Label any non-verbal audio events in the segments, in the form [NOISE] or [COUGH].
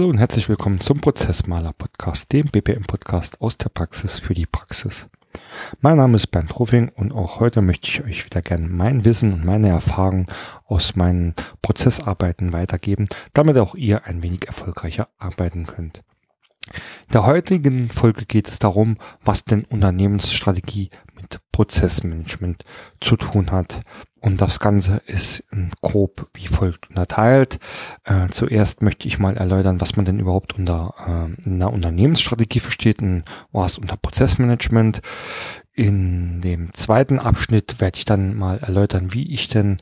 Hallo und herzlich willkommen zum Prozessmaler Podcast, dem BPM Podcast aus der Praxis für die Praxis. Mein Name ist Bernd Ruffing und auch heute möchte ich euch wieder gerne mein Wissen und meine Erfahrungen aus meinen Prozessarbeiten weitergeben, damit auch ihr ein wenig erfolgreicher arbeiten könnt. In der heutigen Folge geht es darum, was denn Unternehmensstrategie mit Prozessmanagement zu tun hat. Und das Ganze ist grob wie folgt unterteilt. Äh, zuerst möchte ich mal erläutern, was man denn überhaupt unter äh, einer Unternehmensstrategie versteht und was unter Prozessmanagement. In dem zweiten Abschnitt werde ich dann mal erläutern, wie ich denn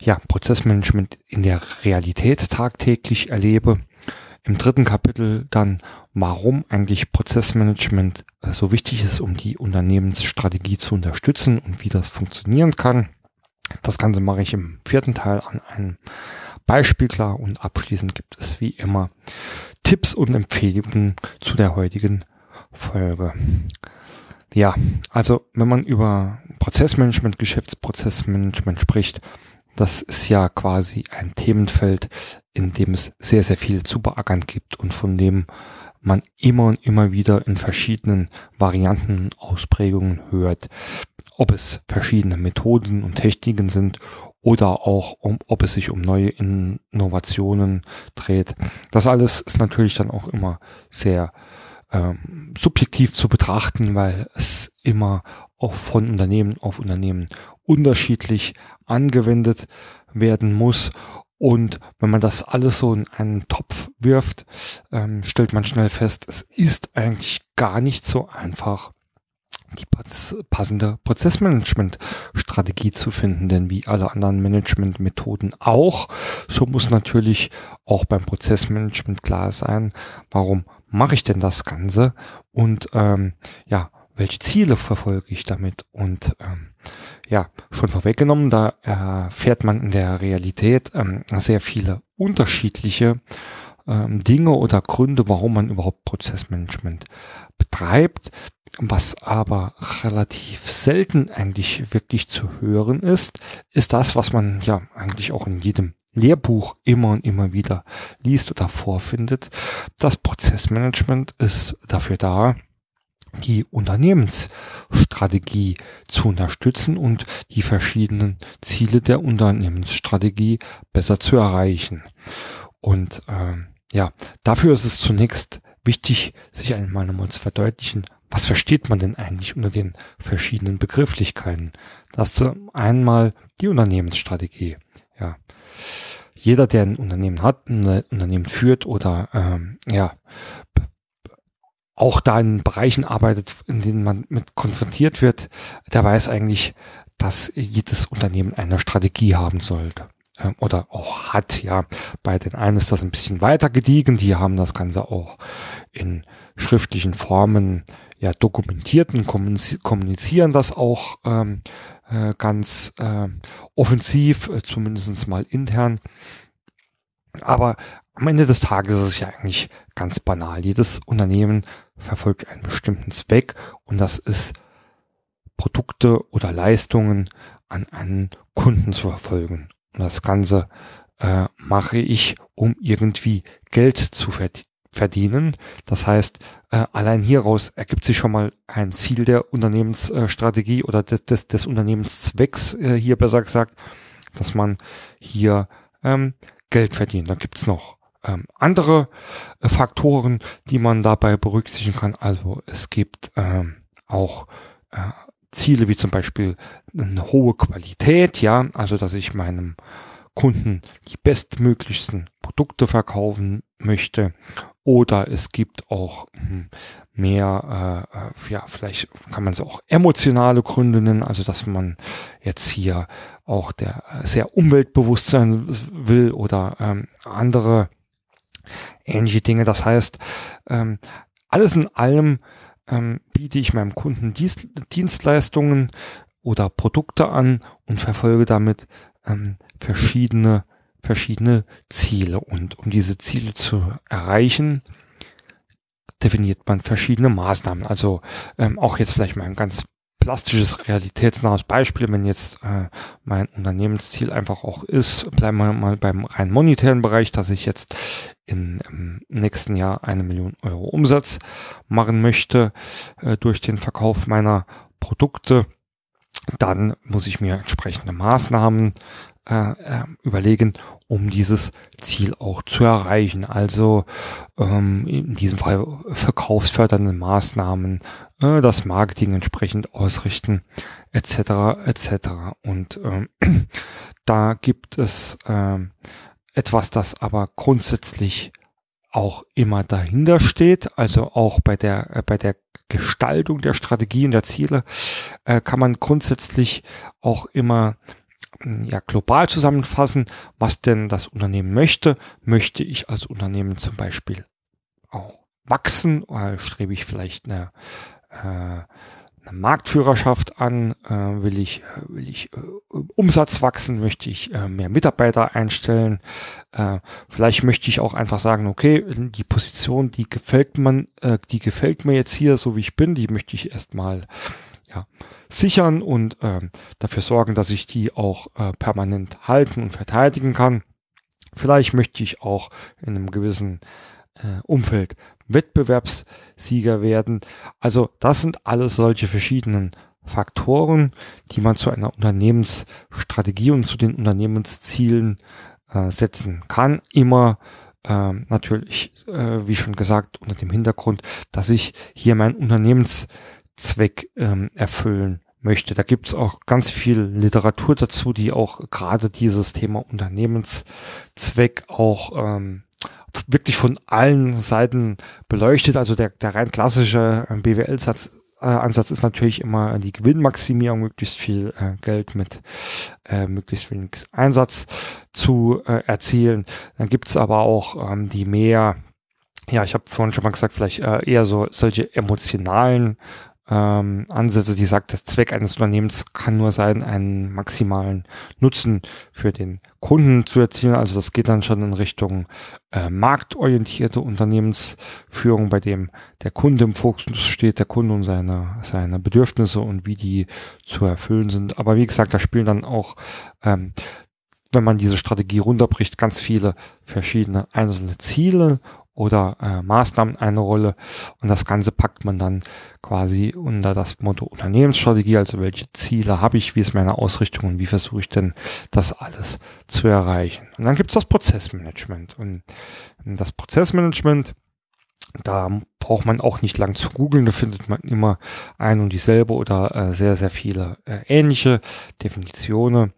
ja Prozessmanagement in der Realität tagtäglich erlebe. Im dritten Kapitel dann, warum eigentlich Prozessmanagement äh, so wichtig ist, um die Unternehmensstrategie zu unterstützen und wie das funktionieren kann. Das Ganze mache ich im vierten Teil an einem Beispiel klar und abschließend gibt es wie immer Tipps und Empfehlungen zu der heutigen Folge. Ja, also wenn man über Prozessmanagement, Geschäftsprozessmanagement spricht, das ist ja quasi ein Themenfeld, in dem es sehr, sehr viel zu beackern gibt und von dem man immer und immer wieder in verschiedenen Varianten Ausprägungen hört. Ob es verschiedene Methoden und Techniken sind oder auch um, ob es sich um neue Innovationen dreht. Das alles ist natürlich dann auch immer sehr ähm, subjektiv zu betrachten, weil es immer auch von Unternehmen auf Unternehmen unterschiedlich angewendet werden muss. Und wenn man das alles so in einen Topf wirft, ähm, stellt man schnell fest, es ist eigentlich gar nicht so einfach, die passende Prozessmanagement-Strategie zu finden, denn wie alle anderen Management-Methoden auch, so muss natürlich auch beim Prozessmanagement klar sein, warum mache ich denn das Ganze und ähm, ja, welche Ziele verfolge ich damit und ähm, ja, schon vorweggenommen, da erfährt man in der Realität ähm, sehr viele unterschiedliche ähm, Dinge oder Gründe, warum man überhaupt Prozessmanagement betreibt. Was aber relativ selten eigentlich wirklich zu hören ist, ist das, was man ja eigentlich auch in jedem Lehrbuch immer und immer wieder liest oder vorfindet. Das Prozessmanagement ist dafür da, die Unternehmensstrategie zu unterstützen und die verschiedenen Ziele der Unternehmensstrategie besser zu erreichen. Und äh, ja, dafür ist es zunächst wichtig, sich einmal nochmal zu verdeutlichen, was versteht man denn eigentlich unter den verschiedenen Begrifflichkeiten? Das ist einmal die Unternehmensstrategie. Ja, jeder, der ein Unternehmen hat, ein Unternehmen führt oder ähm, ja auch da in Bereichen arbeitet, in denen man mit konfrontiert wird, der weiß eigentlich, dass jedes Unternehmen eine Strategie haben sollte ähm, oder auch hat, ja. Bei den einen ist das ein bisschen weiter gediegen, die haben das Ganze auch in schriftlichen Formen ja dokumentiert und kommunizieren das auch ähm, äh, ganz äh, offensiv, äh, zumindest mal intern. Aber am Ende des Tages ist es ja eigentlich ganz banal. Jedes Unternehmen verfolgt einen bestimmten Zweck und das ist Produkte oder Leistungen an einen Kunden zu verfolgen. Und das Ganze äh, mache ich, um irgendwie Geld zu verdienen. Das heißt, äh, allein hieraus ergibt sich schon mal ein Ziel der Unternehmensstrategie oder des, des, des Unternehmenszwecks, äh, hier besser gesagt, dass man hier ähm, Geld verdient. Da gibt's noch ähm, andere äh, Faktoren, die man dabei berücksichtigen kann. Also es gibt ähm, auch äh, Ziele wie zum Beispiel eine hohe Qualität, ja, also dass ich meinem Kunden die bestmöglichsten Produkte verkaufen möchte. Oder es gibt auch hm, mehr, äh, äh, ja, vielleicht kann man es auch emotionale Gründe nennen, also dass man jetzt hier auch der äh, sehr umweltbewusst sein will oder ähm, andere ähnliche Dinge. Das heißt, ähm, alles in allem ähm, biete ich meinem Kunden Dienst, Dienstleistungen oder Produkte an und verfolge damit ähm, verschiedene verschiedene Ziele und um diese Ziele zu erreichen, definiert man verschiedene Maßnahmen. Also ähm, auch jetzt vielleicht mal ein ganz plastisches, realitätsnahes Beispiel, wenn jetzt äh, mein Unternehmensziel einfach auch ist, bleiben wir mal beim rein monetären Bereich, dass ich jetzt in, im nächsten Jahr eine Million Euro Umsatz machen möchte äh, durch den Verkauf meiner Produkte, dann muss ich mir entsprechende Maßnahmen äh, äh, überlegen, um dieses Ziel auch zu erreichen. Also ähm, in diesem Fall verkaufsfördernde Maßnahmen, äh, das Marketing entsprechend ausrichten, etc. etc. Und ähm, [CLEARS THROAT] da gibt es äh, etwas, das aber grundsätzlich auch immer dahinter steht, also auch bei der äh, bei der Gestaltung der Strategien der Ziele äh, kann man grundsätzlich auch immer ja, global zusammenfassen, was denn das Unternehmen möchte. Möchte ich als Unternehmen zum Beispiel auch wachsen oder strebe ich vielleicht eine, äh, eine Marktführerschaft an? Äh, will ich, will ich äh, Umsatz wachsen? Möchte ich äh, mehr Mitarbeiter einstellen? Äh, vielleicht möchte ich auch einfach sagen, okay, die Position, die gefällt man, äh, die gefällt mir jetzt hier, so wie ich bin, die möchte ich erstmal ja, sichern und ähm, dafür sorgen, dass ich die auch äh, permanent halten und verteidigen kann. Vielleicht möchte ich auch in einem gewissen äh, Umfeld Wettbewerbssieger werden. Also das sind alles solche verschiedenen Faktoren, die man zu einer Unternehmensstrategie und zu den Unternehmenszielen äh, setzen kann. Immer ähm, natürlich, äh, wie schon gesagt, unter dem Hintergrund, dass ich hier mein Unternehmens Zweck ähm, erfüllen möchte. Da gibt's auch ganz viel Literatur dazu, die auch gerade dieses Thema Unternehmenszweck auch ähm, wirklich von allen Seiten beleuchtet. Also der, der rein klassische ähm, BWL-Satz äh, Ansatz ist natürlich immer die Gewinnmaximierung, möglichst viel äh, Geld mit äh, möglichst wenig Einsatz zu äh, erzielen. Dann gibt's aber auch ähm, die mehr, ja, ich habe vorhin schon mal gesagt, vielleicht äh, eher so solche emotionalen ähm, Ansätze, die sagt, das Zweck eines Unternehmens kann nur sein, einen maximalen Nutzen für den Kunden zu erzielen. Also das geht dann schon in Richtung äh, marktorientierte Unternehmensführung, bei dem der Kunde im Fokus steht, der Kunde und seine, seine Bedürfnisse und wie die zu erfüllen sind. Aber wie gesagt, da spielen dann auch ähm, wenn man diese Strategie runterbricht, ganz viele verschiedene einzelne Ziele oder äh, Maßnahmen eine Rolle. Und das Ganze packt man dann quasi unter das Motto Unternehmensstrategie, also welche Ziele habe ich, wie ist meine Ausrichtung? Und wie versuche ich denn das alles zu erreichen. Und dann gibt es das Prozessmanagement. Und das Prozessmanagement, da braucht man auch nicht lang zu googeln, da findet man immer ein und dieselbe oder äh, sehr, sehr viele äh, ähnliche Definitionen.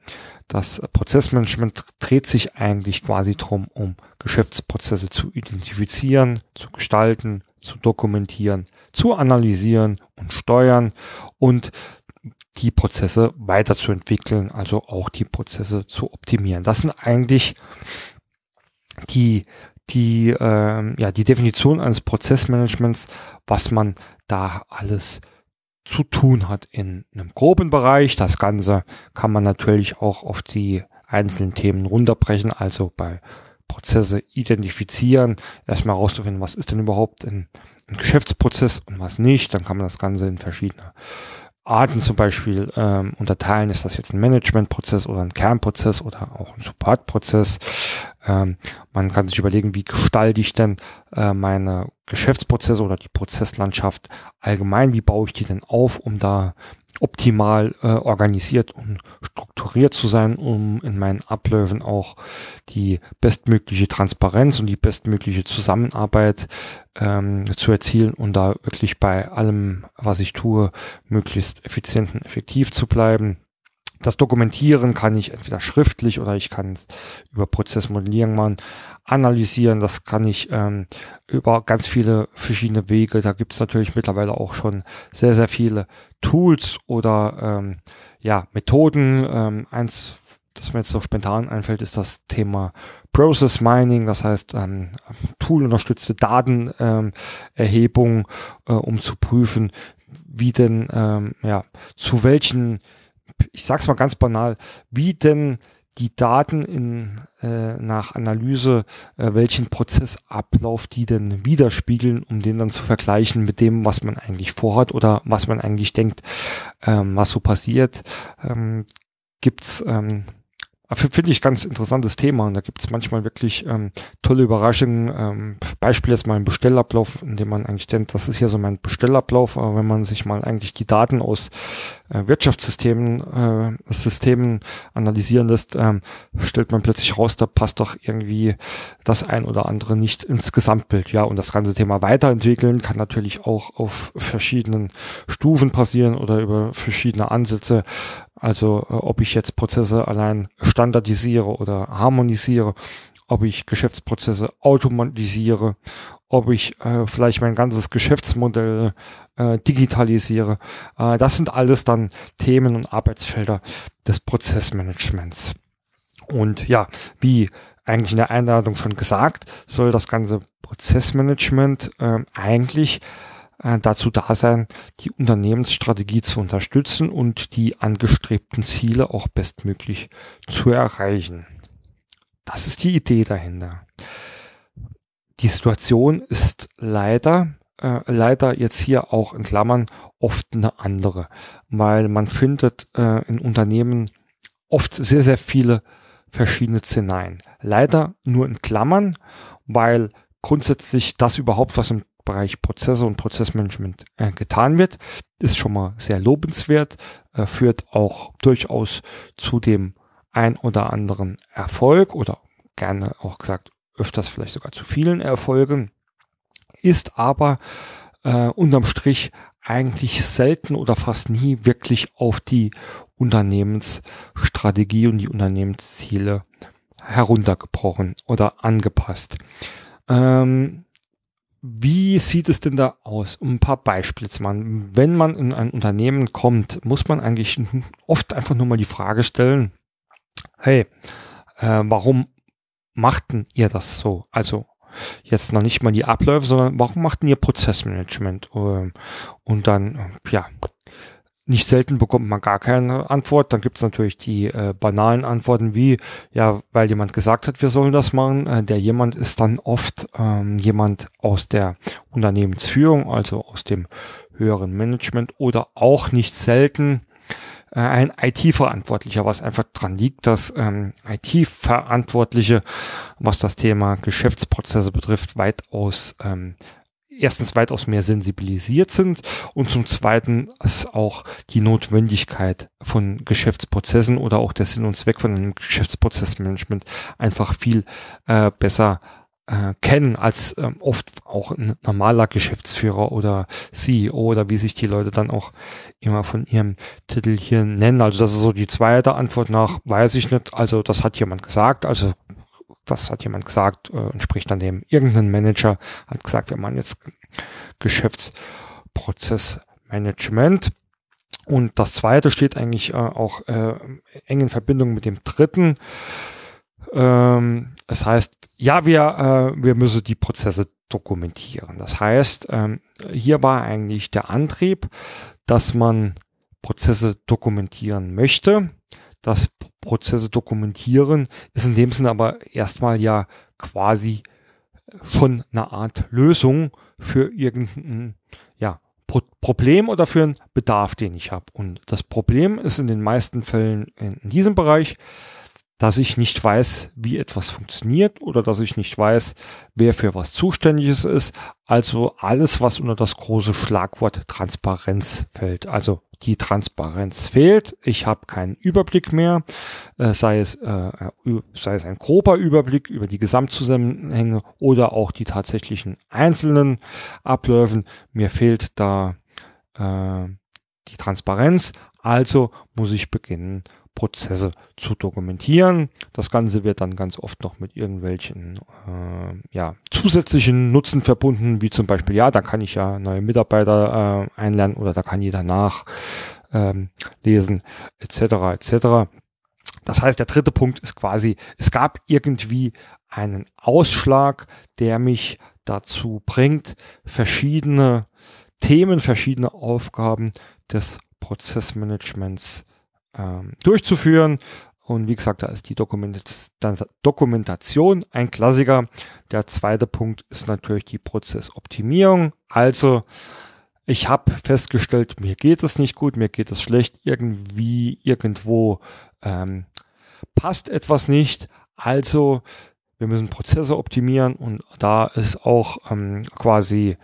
Das Prozessmanagement dreht sich eigentlich quasi drum, um Geschäftsprozesse zu identifizieren, zu gestalten, zu dokumentieren, zu analysieren und steuern und die Prozesse weiterzuentwickeln, also auch die Prozesse zu optimieren. Das sind eigentlich die die äh, ja die Definition eines Prozessmanagements, was man da alles zu tun hat in einem groben Bereich. Das Ganze kann man natürlich auch auf die einzelnen Themen runterbrechen, also bei Prozesse identifizieren, erstmal herauszufinden, was ist denn überhaupt ein, ein, Geschäftsprozess und was nicht. Dann kann man das Ganze in verschiedene Arten zum Beispiel ähm, unterteilen. Ist das jetzt ein Managementprozess oder ein Kernprozess oder auch ein Supportprozess? Ähm, man kann sich überlegen, wie gestalte ich denn äh, meine Geschäftsprozesse oder die Prozesslandschaft allgemein, wie baue ich die denn auf, um da optimal äh, organisiert und strukturiert zu sein, um in meinen Abläufen auch die bestmögliche Transparenz und die bestmögliche Zusammenarbeit ähm, zu erzielen und da wirklich bei allem, was ich tue, möglichst effizient und effektiv zu bleiben. Das Dokumentieren kann ich entweder schriftlich oder ich kann es über Prozessmodellierung machen, analysieren. Das kann ich ähm, über ganz viele verschiedene Wege. Da gibt es natürlich mittlerweile auch schon sehr, sehr viele Tools oder ähm, ja, Methoden. Ähm, eins, das mir jetzt so spontan einfällt, ist das Thema Process Mining, das heißt ähm, toolunterstützte Datenerhebung, äh, um zu prüfen, wie denn, ähm, ja, zu welchen ich sag's mal ganz banal, wie denn die Daten in, äh, nach Analyse, äh, welchen Prozessablauf die denn widerspiegeln, um den dann zu vergleichen mit dem, was man eigentlich vorhat oder was man eigentlich denkt, ähm, was so passiert. Ähm, gibt's ähm, Finde ich ganz interessantes Thema und da gibt es manchmal wirklich ähm, tolle Überraschungen. Ähm, Beispiel jetzt mal ein Bestellablauf, in dem man eigentlich denkt, das ist hier so mein Bestellablauf, aber wenn man sich mal eigentlich die Daten aus äh, Wirtschaftssystemen äh, Systemen analysieren lässt, ähm, stellt man plötzlich raus, da passt doch irgendwie das ein oder andere nicht ins Gesamtbild. Ja, und das ganze Thema weiterentwickeln kann natürlich auch auf verschiedenen Stufen passieren oder über verschiedene Ansätze. Also äh, ob ich jetzt Prozesse allein standardisiere oder harmonisiere, ob ich Geschäftsprozesse automatisiere, ob ich äh, vielleicht mein ganzes Geschäftsmodell äh, digitalisiere. Äh, das sind alles dann Themen und Arbeitsfelder des Prozessmanagements. Und ja, wie eigentlich in der Einladung schon gesagt, soll das ganze Prozessmanagement äh, eigentlich äh, dazu da sein, die Unternehmensstrategie zu unterstützen und die angestrebten Ziele auch bestmöglich zu erreichen. Das ist die Idee dahinter. Die Situation ist leider, äh, leider jetzt hier auch in Klammern oft eine andere, weil man findet äh, in Unternehmen oft sehr, sehr viele verschiedene Szenarien. Leider nur in Klammern, weil grundsätzlich das überhaupt, was im Bereich Prozesse und Prozessmanagement äh, getan wird, ist schon mal sehr lobenswert, äh, führt auch durchaus zu dem ein oder anderen Erfolg oder gerne auch gesagt öfters vielleicht sogar zu vielen Erfolgen, ist aber äh, unterm Strich eigentlich selten oder fast nie wirklich auf die Unternehmensstrategie und die Unternehmensziele heruntergebrochen oder angepasst. Ähm, wie sieht es denn da aus? Um ein paar Beispiele zu machen. Wenn man in ein Unternehmen kommt, muss man eigentlich oft einfach nur mal die Frage stellen, hey, äh, warum machten ihr das so? Also jetzt noch nicht mal die Abläufe, sondern warum machten ihr Prozessmanagement? Ähm, und dann, ja, nicht selten bekommt man gar keine Antwort. Dann gibt es natürlich die äh, banalen Antworten wie, ja, weil jemand gesagt hat, wir sollen das machen. Äh, der jemand ist dann oft ähm, jemand aus der Unternehmensführung, also aus dem höheren Management oder auch nicht selten äh, ein IT-Verantwortlicher, was einfach dran liegt, dass ähm, IT-Verantwortliche, was das Thema Geschäftsprozesse betrifft, weitaus ähm, erstens weitaus mehr sensibilisiert sind und zum zweiten ist auch die Notwendigkeit von Geschäftsprozessen oder auch der Sinn und Zweck von einem Geschäftsprozessmanagement einfach viel äh, besser äh, kennen als ähm, oft auch ein normaler Geschäftsführer oder CEO oder wie sich die Leute dann auch immer von ihrem Titel hier nennen. Also das ist so die zweite Antwort nach, weiß ich nicht. Also das hat jemand gesagt, also das hat jemand gesagt, äh, entspricht dann dem irgendein Manager, hat gesagt, wir machen jetzt Geschäftsprozessmanagement. Und das zweite steht eigentlich äh, auch äh, eng in Verbindung mit dem dritten. Ähm, das heißt, ja, wir, äh, wir müssen die Prozesse dokumentieren. Das heißt, ähm, hier war eigentlich der Antrieb, dass man Prozesse dokumentieren möchte. Das Prozesse dokumentieren, ist in dem Sinne aber erstmal ja quasi schon eine Art Lösung für irgendein ja, Pro Problem oder für einen Bedarf, den ich habe. Und das Problem ist in den meisten Fällen in diesem Bereich, dass ich nicht weiß, wie etwas funktioniert oder dass ich nicht weiß, wer für was zuständig ist. Also alles, was unter das große Schlagwort Transparenz fällt. Also die Transparenz fehlt. Ich habe keinen Überblick mehr, äh, sei es äh, sei es ein grober Überblick über die Gesamtzusammenhänge oder auch die tatsächlichen einzelnen Abläufen. Mir fehlt da äh, die Transparenz. Also muss ich beginnen, Prozesse zu dokumentieren. Das Ganze wird dann ganz oft noch mit irgendwelchen äh, ja, zusätzlichen Nutzen verbunden, wie zum Beispiel, ja, da kann ich ja neue Mitarbeiter äh, einlernen oder da kann jeder nach ähm, etc. etc. Das heißt, der dritte Punkt ist quasi, es gab irgendwie einen Ausschlag, der mich dazu bringt, verschiedene Themen, verschiedene Aufgaben des Prozessmanagements ähm, durchzuführen. Und wie gesagt, da ist die Dokumentation ein Klassiker. Der zweite Punkt ist natürlich die Prozessoptimierung. Also ich habe festgestellt, mir geht es nicht gut, mir geht es schlecht, irgendwie, irgendwo ähm, passt etwas nicht. Also wir müssen Prozesse optimieren und da ist auch ähm, quasi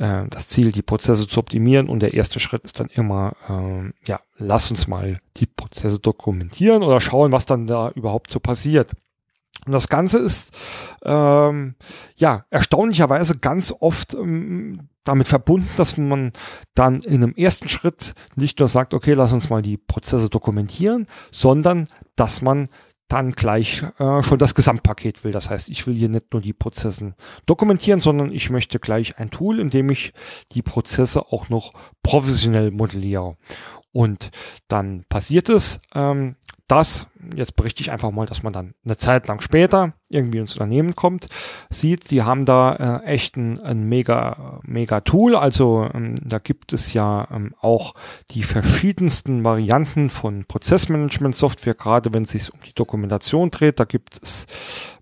äh, das Ziel, die Prozesse zu optimieren und der erste Schritt ist dann immer, ähm, ja, lass uns mal die Prozesse dokumentieren oder schauen, was dann da überhaupt so passiert. Und das Ganze ist ähm, ja erstaunlicherweise ganz oft ähm, damit verbunden, dass man dann in einem ersten Schritt nicht nur sagt, okay, lass uns mal die Prozesse dokumentieren, sondern dass man dann gleich äh, schon das Gesamtpaket will. Das heißt, ich will hier nicht nur die Prozesse dokumentieren, sondern ich möchte gleich ein Tool, in dem ich die Prozesse auch noch professionell modelliere. Und dann passiert es, ähm, das, jetzt berichte ich einfach mal, dass man dann eine Zeit lang später irgendwie ins Unternehmen kommt, sieht, die haben da äh, echt ein, ein mega, mega Tool. Also ähm, da gibt es ja ähm, auch die verschiedensten Varianten von Prozessmanagement-Software, gerade wenn es sich um die Dokumentation dreht. Da gibt es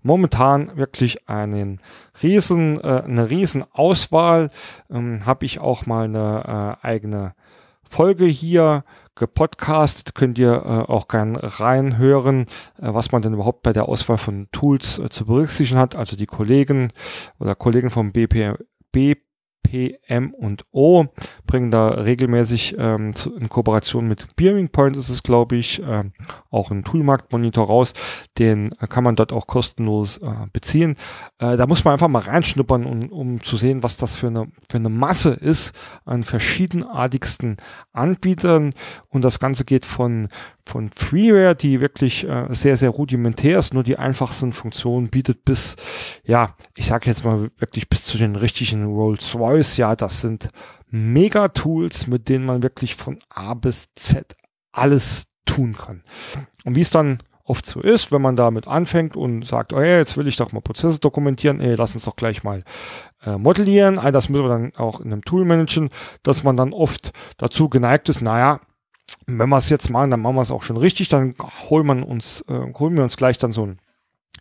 momentan wirklich einen riesen, äh, eine riesen Auswahl. Ähm, Habe ich auch mal eine äh, eigene Folge hier gepodcastet, könnt ihr äh, auch gern reinhören, äh, was man denn überhaupt bei der Auswahl von Tools äh, zu berücksichtigen hat. Also die Kollegen oder Kollegen vom BP, BP PM und O bringen da regelmäßig ähm, in Kooperation mit Bearing Point ist es, glaube ich, ähm, auch ein Toolmarktmonitor raus. Den äh, kann man dort auch kostenlos äh, beziehen. Äh, da muss man einfach mal reinschnuppern, um, um zu sehen, was das für eine, für eine Masse ist an verschiedenartigsten Anbietern. Und das Ganze geht von von Freeware, die wirklich äh, sehr, sehr rudimentär ist, nur die einfachsten Funktionen bietet bis, ja, ich sage jetzt mal wirklich bis zu den richtigen Rolls-Royce. Ja, das sind Mega-Tools, mit denen man wirklich von A bis Z alles tun kann. Und wie es dann oft so ist, wenn man damit anfängt und sagt, oh ja, jetzt will ich doch mal Prozesse dokumentieren, ey, lass uns doch gleich mal äh, modellieren. All das müssen wir dann auch in einem Tool managen, dass man dann oft dazu geneigt ist, naja, wenn wir es jetzt machen, dann machen wir es auch schon richtig, dann holen wir uns, äh, holen wir uns gleich dann so ein,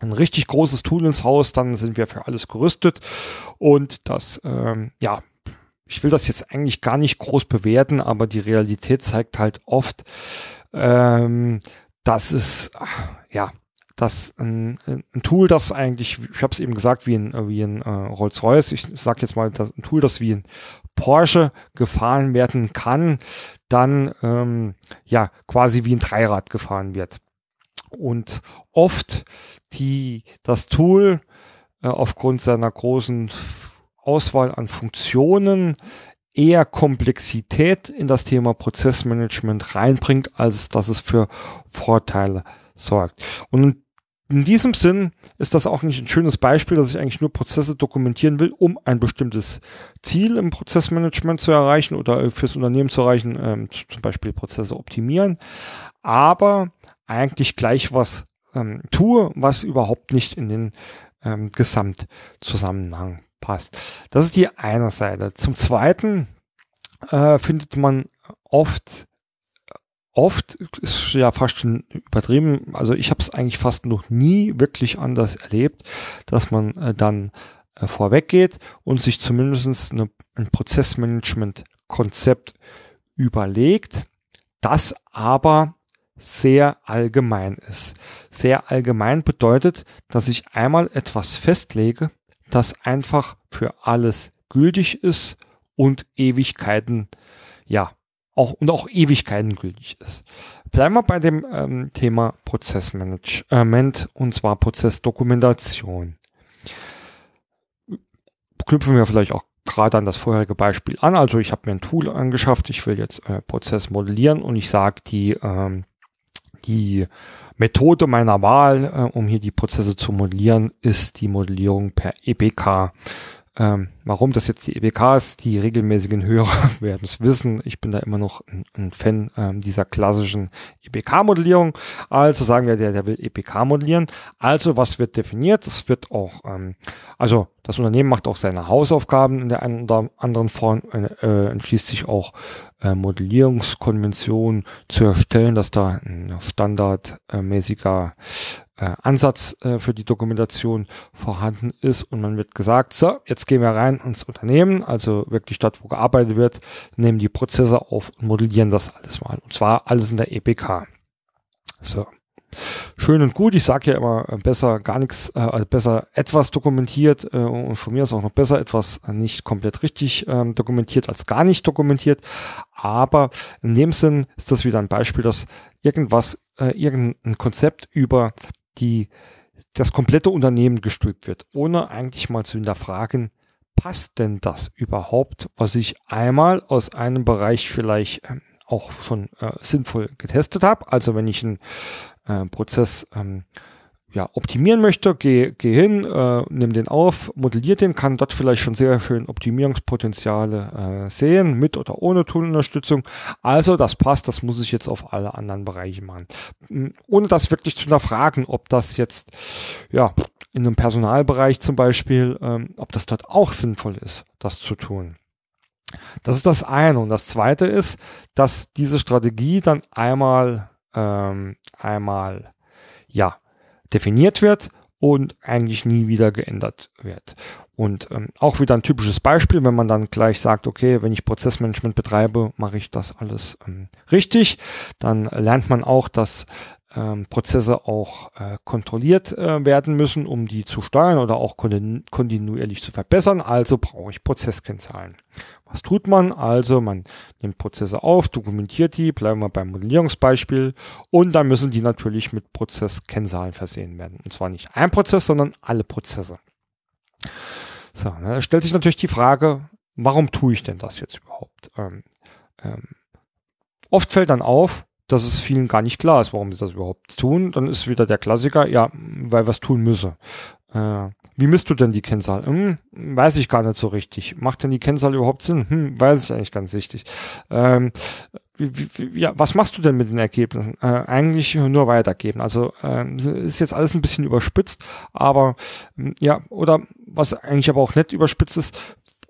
ein richtig großes Tool ins Haus, dann sind wir für alles gerüstet. Und das, ähm, ja, ich will das jetzt eigentlich gar nicht groß bewerten, aber die Realität zeigt halt oft, ähm, dass es, ja, dass ein, ein Tool, das eigentlich, ich habe es eben gesagt, wie ein, wie ein äh, Rolls-Royce, ich sage jetzt mal, das, ein Tool, das wie ein Porsche gefahren werden kann, dann ähm, ja quasi wie ein Dreirad gefahren wird. Und oft die das Tool äh, aufgrund seiner großen Auswahl an Funktionen eher Komplexität in das Thema Prozessmanagement reinbringt, als dass es für Vorteile sorgt. Und in diesem Sinn ist das auch nicht ein schönes Beispiel, dass ich eigentlich nur Prozesse dokumentieren will, um ein bestimmtes Ziel im Prozessmanagement zu erreichen oder fürs Unternehmen zu erreichen, ähm, zum Beispiel Prozesse optimieren, aber eigentlich gleich was ähm, tue, was überhaupt nicht in den ähm, Gesamtzusammenhang passt. Das ist die eine Seite. Zum Zweiten äh, findet man oft oft ist ja fast schon übertrieben. Also ich habe es eigentlich fast noch nie wirklich anders erlebt, dass man äh, dann äh, vorweg geht und sich zumindest eine, ein Prozessmanagement-Konzept überlegt, das aber sehr allgemein ist. Sehr allgemein bedeutet, dass ich einmal etwas festlege, das einfach für alles gültig ist und Ewigkeiten ja auch und auch Ewigkeiten gültig ist. Bleiben wir bei dem ähm, Thema Prozessmanagement und zwar Prozessdokumentation. Knüpfen wir vielleicht auch gerade an das vorherige Beispiel an. Also ich habe mir ein Tool angeschafft, ich will jetzt äh, Prozess modellieren und ich sage die ähm, die Methode meiner Wahl, äh, um hier die Prozesse zu modellieren, ist die Modellierung per EPK ähm, warum das jetzt die EBKs, die regelmäßigen Hörer [LAUGHS] werden es wissen. Ich bin da immer noch ein, ein Fan ähm, dieser klassischen EBK-Modellierung. Also sagen wir, der, der will EBK modellieren. Also was wird definiert? Es wird auch, ähm, also das Unternehmen macht auch seine Hausaufgaben in der einen oder anderen Form, äh, entschließt sich auch äh, Modellierungskonventionen zu erstellen, dass da ein standardmäßiger äh, Ansatz äh, für die Dokumentation vorhanden ist und man wird gesagt, so, jetzt gehen wir rein ins Unternehmen, also wirklich dort, wo gearbeitet wird, nehmen die Prozesse auf und modellieren das alles mal. Und zwar alles in der EPK. So. Schön und gut, ich sage ja immer äh, besser gar nichts, äh, also besser etwas dokumentiert äh, und von mir ist auch noch besser etwas nicht komplett richtig ähm, dokumentiert als gar nicht dokumentiert. Aber in dem Sinn ist das wieder ein Beispiel, dass irgendwas, äh, irgendein Konzept über die das komplette Unternehmen gestülpt wird, ohne eigentlich mal zu hinterfragen, passt denn das überhaupt, was ich einmal aus einem Bereich vielleicht ähm, auch schon äh, sinnvoll getestet habe. Also wenn ich einen äh, Prozess ähm, ja, optimieren möchte, gehe geh hin, äh, nimm den auf, modelliere den, kann dort vielleicht schon sehr schön Optimierungspotenziale äh, sehen, mit oder ohne Toolunterstützung. Also das passt, das muss ich jetzt auf alle anderen Bereiche machen. Ohne das wirklich zu hinterfragen, ob das jetzt, ja, in einem Personalbereich zum Beispiel, ähm, ob das dort auch sinnvoll ist, das zu tun. Das ist das eine. Und das zweite ist, dass diese Strategie dann einmal, ähm, einmal, ja, definiert wird und eigentlich nie wieder geändert wird. Und ähm, auch wieder ein typisches Beispiel, wenn man dann gleich sagt, okay, wenn ich Prozessmanagement betreibe, mache ich das alles ähm, richtig, dann lernt man auch, dass ähm, Prozesse auch äh, kontrolliert äh, werden müssen, um die zu steuern oder auch kontinuierlich zu verbessern. Also brauche ich Prozesskennzahlen. Was tut man? Also man nimmt Prozesse auf, dokumentiert die, bleiben wir beim Modellierungsbeispiel und dann müssen die natürlich mit Prozesskennzahlen versehen werden. Und zwar nicht ein Prozess, sondern alle Prozesse. So, ne, da stellt sich natürlich die Frage, warum tue ich denn das jetzt überhaupt? Ähm, ähm, oft fällt dann auf, dass es vielen gar nicht klar ist, warum sie das überhaupt tun. Dann ist wieder der Klassiker, ja, weil was tun müsse. Äh, wie misst du denn die Kennzahl? Hm, weiß ich gar nicht so richtig. Macht denn die Kennzahl überhaupt Sinn? Hm, weiß ich eigentlich ganz richtig. Ähm, wie, wie, ja, was machst du denn mit den Ergebnissen? Äh, eigentlich nur weitergeben. Also äh, ist jetzt alles ein bisschen überspitzt, aber ja, oder was eigentlich aber auch nicht überspitzt ist,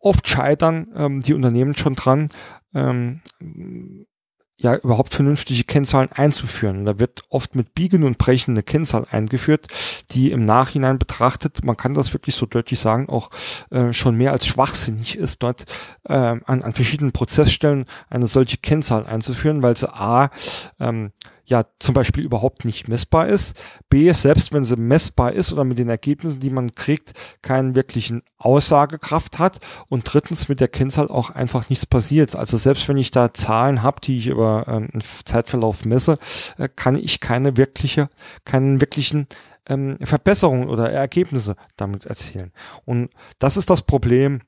oft scheitern ähm, die Unternehmen schon dran, ähm, ja überhaupt vernünftige Kennzahlen einzuführen. Da wird oft mit Biegen und Brechen eine Kennzahl eingeführt, die im Nachhinein betrachtet, man kann das wirklich so deutlich sagen, auch äh, schon mehr als schwachsinnig ist, dort äh, an, an verschiedenen Prozessstellen eine solche Kennzahl einzuführen, weil sie a ähm, ja zum Beispiel überhaupt nicht messbar ist. B, selbst wenn sie messbar ist oder mit den Ergebnissen, die man kriegt, keinen wirklichen Aussagekraft hat. Und drittens mit der Kennzahl auch einfach nichts passiert. Also selbst wenn ich da Zahlen habe, die ich über ähm, einen Zeitverlauf messe, äh, kann ich keine wirkliche, keinen wirklichen ähm, Verbesserungen oder Ergebnisse damit erzielen. Und das ist das Problem,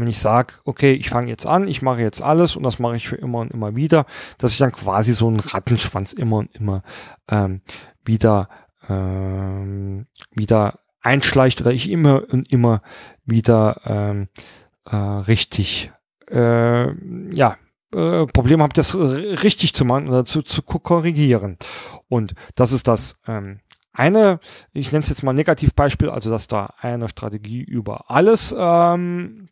wenn ich sage, okay, ich fange jetzt an, ich mache jetzt alles und das mache ich für immer und immer wieder, dass ich dann quasi so einen Rattenschwanz immer und immer ähm, wieder ähm, wieder einschleicht oder ich immer und immer wieder ähm, äh, richtig äh, ja äh, Problem habe, das richtig zu machen oder zu, zu korrigieren. Und das ist das ähm, eine, ich nenne es jetzt mal Negativbeispiel, also dass da eine Strategie über alles ähm,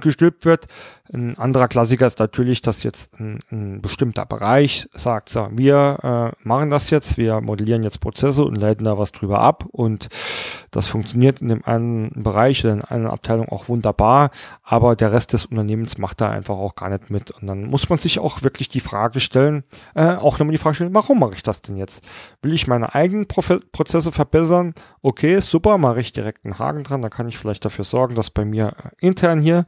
gestülpt wird. Ein anderer Klassiker ist natürlich, dass jetzt ein, ein bestimmter Bereich sagt, so, wir äh, machen das jetzt, wir modellieren jetzt Prozesse und leiten da was drüber ab und das funktioniert in dem einen Bereich oder in einer Abteilung auch wunderbar, aber der Rest des Unternehmens macht da einfach auch gar nicht mit und dann muss man sich auch wirklich die Frage stellen, äh, auch nochmal die Frage stellen, warum mache ich das denn jetzt? Will ich meine eigenen Profe Prozesse verbessern? Okay, super, mache ich direkt einen Haken dran, da kann ich vielleicht dafür sorgen, dass bei mir äh, intern hier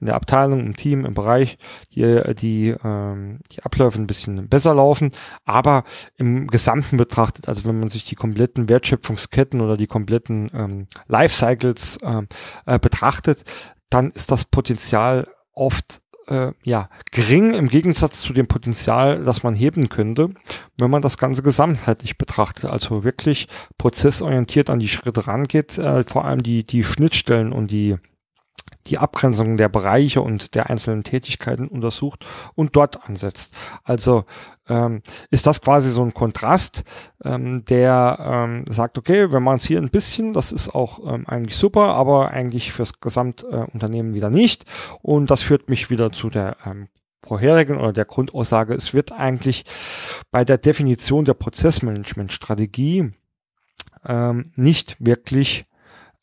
in der Abteilung, im Team, im Bereich die, die, ähm, die Abläufe ein bisschen besser laufen. Aber im Gesamten betrachtet, also wenn man sich die kompletten Wertschöpfungsketten oder die kompletten ähm, Lifecycles ähm, äh, betrachtet, dann ist das Potenzial oft äh, ja gering im Gegensatz zu dem Potenzial, das man heben könnte, wenn man das Ganze gesamtheitlich betrachtet. Also wirklich prozessorientiert an die Schritte rangeht, äh, vor allem die die Schnittstellen und die die Abgrenzung der Bereiche und der einzelnen Tätigkeiten untersucht und dort ansetzt. Also ähm, ist das quasi so ein Kontrast, ähm, der ähm, sagt, okay, wir machen es hier ein bisschen, das ist auch ähm, eigentlich super, aber eigentlich fürs Gesamtunternehmen äh, wieder nicht. Und das führt mich wieder zu der ähm, vorherigen oder der Grundaussage, es wird eigentlich bei der Definition der Prozessmanagementstrategie ähm, nicht wirklich